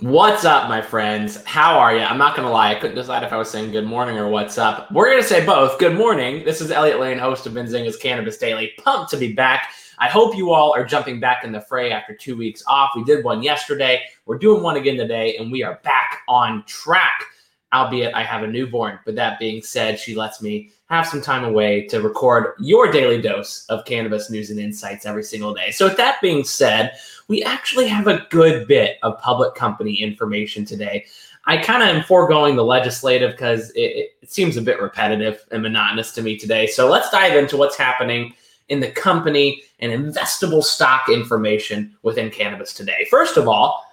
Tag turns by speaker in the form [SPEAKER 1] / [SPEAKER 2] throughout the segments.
[SPEAKER 1] What's up, my friends? How are you? I'm not going to lie. I couldn't decide if I was saying good morning or what's up. We're going to say both. Good morning. This is Elliot Lane, host of Benzinga's Cannabis Daily. Pumped to be back. I hope you all are jumping back in the fray after two weeks off. We did one yesterday. We're doing one again today, and we are back on track. Albeit, I have a newborn. But that being said, she lets me have some time away to record your daily dose of cannabis news and insights every single day. So, with that being said, we actually have a good bit of public company information today. I kind of am foregoing the legislative because it, it, seems a bit repetitive and monotonous to me today. So let's dive into what's happening in the company and investable stock information within cannabis today. First of all,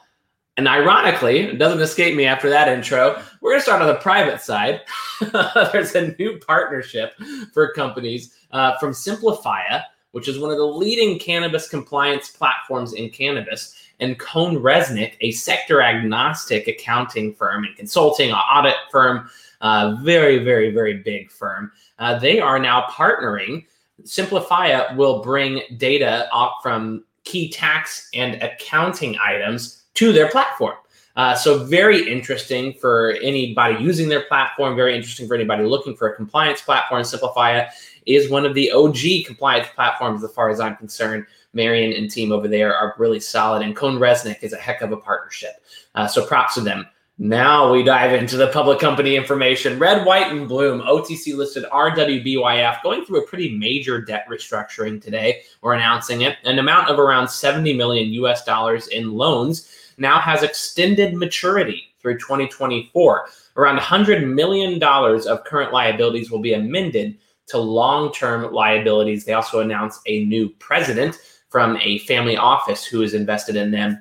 [SPEAKER 1] and ironically, it doesn't escape me after that intro, we're going to start on the private side. There's a new partnership for companies uh, from Simplifya which is one of the leading cannabis compliance platforms in cannabis, and CohnReznick, a sector agnostic accounting firm and consulting audit firm, uh, very, very, very big firm. Uh, they are now partnering. Simplifya will bring data up from key tax and accounting items to their platform. Uh, so very interesting for anybody using their platform. Very interesting for anybody looking for a compliance platform. Simplifya is one of the OG compliance platforms, as far as I'm concerned. Marion and team over there are really solid, and CohnReznick is a heck of a partnership. Uh, so props to them. Now we dive into the public company information. Red, White, and Bloom, OTC listed RWBYF, going through a pretty major debt restructuring today. We're announcing it. An amount of around 70 million US dollars in loans now has extended maturity through 2024. Around $100 million of current liabilities will be amended to long term liabilities. They also announced a new president from a family office who is invested in them.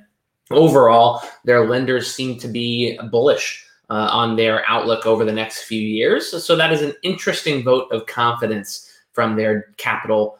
[SPEAKER 1] Overall, their lenders seem to be bullish uh, on their outlook over the next few years. So, that is an interesting vote of confidence from their capital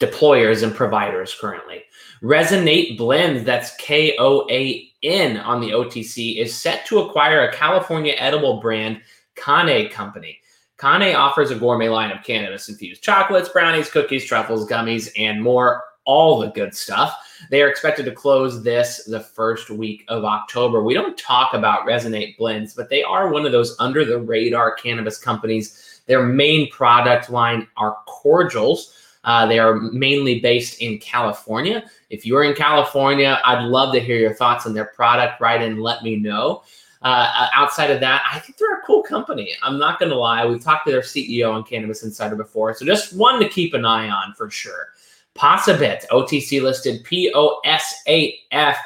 [SPEAKER 1] deployers and providers currently. Resonate Blends, that's K O A N on the OTC, is set to acquire a California edible brand, Kane Company. Kane offers a gourmet line of cannabis infused chocolates, brownies, cookies, truffles, gummies, and more. All the good stuff. They are expected to close this the first week of October. We don't talk about Resonate Blends, but they are one of those under the radar cannabis companies. Their main product line are cordials. Uh, they are mainly based in California. If you're in California, I'd love to hear your thoughts on their product. Write in, let me know. Uh, outside of that, I think they're a cool company. I'm not going to lie. We've talked to their CEO on Cannabis Insider before. So just one to keep an eye on for sure. Posabit, OTC listed POSAF,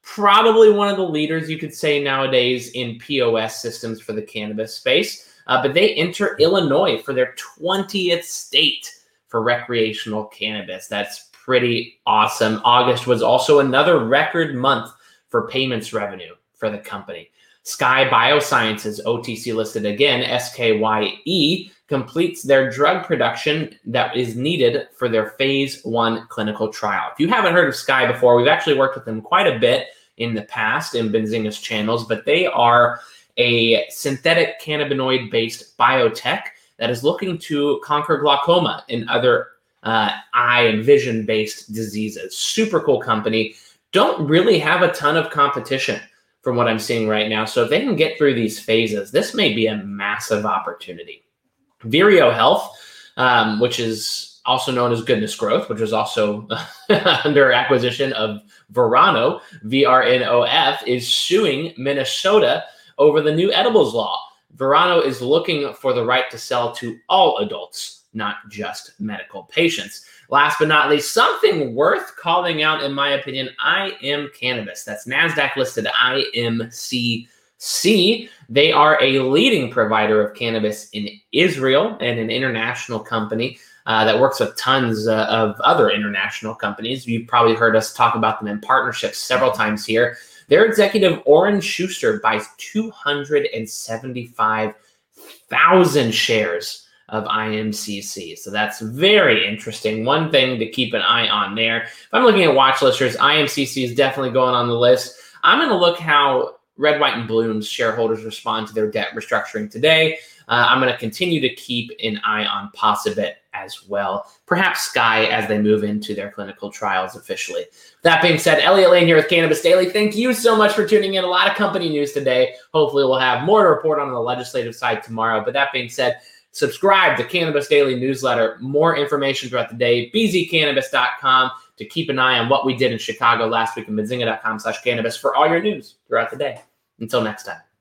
[SPEAKER 1] probably one of the leaders you could say nowadays in POS systems for the cannabis space. Uh, but they enter Illinois for their 20th state for recreational cannabis. That's pretty awesome. August was also another record month for payments revenue for the company. Skye Biosciences, OTC listed again, SKYE, completes their drug production that is needed for their phase one clinical trial. If you haven't heard of Skye before, we've actually worked with them quite a bit in the past in Benzinga's channels, but they are a synthetic cannabinoid based biotech that is looking to conquer glaucoma and other uh, eye and vision based diseases. Super cool company. Don't really have a ton of competition from what I'm seeing right now. So if they can get through these phases, this may be a massive opportunity. Vireo Health, um, which is also known as Goodness Growth, which was also under acquisition of Verano, VRNOF, is suing Minnesota over the new edibles law. Verano is looking for the right to sell to all adults, not just medical patients. Last but not least, something worth calling out, in my opinion, I am cannabis. That's NASDAQ listed IMCC. They are a leading provider of cannabis in Israel and an international company. Uh, that works with tons uh, of other international companies. You've probably heard us talk about them in partnerships several times here. Their executive, Oren Shuster, buys 275,000 shares of IMCC. So that's very interesting. One thing to keep an eye on there. If I'm looking at watch listers, IMCC is definitely going on the list. I'm going to look how Red, White, and Bloom's shareholders respond to their debt restructuring today. Uh, I'm going to continue to keep an eye on Posabit as well. Perhaps Skye as they move into their clinical trials officially. That being said, Elliot Lane here with Cannabis Daily. Thank you so much for tuning in. A lot of company news today. Hopefully, we'll have more to report on the legislative side tomorrow. But that being said, subscribe to Cannabis Daily newsletter. More information throughout the day. bzcannabis.com to keep an eye on what we did in Chicago last week and benzinga.com slash cannabis for all your news throughout the day. Until next time.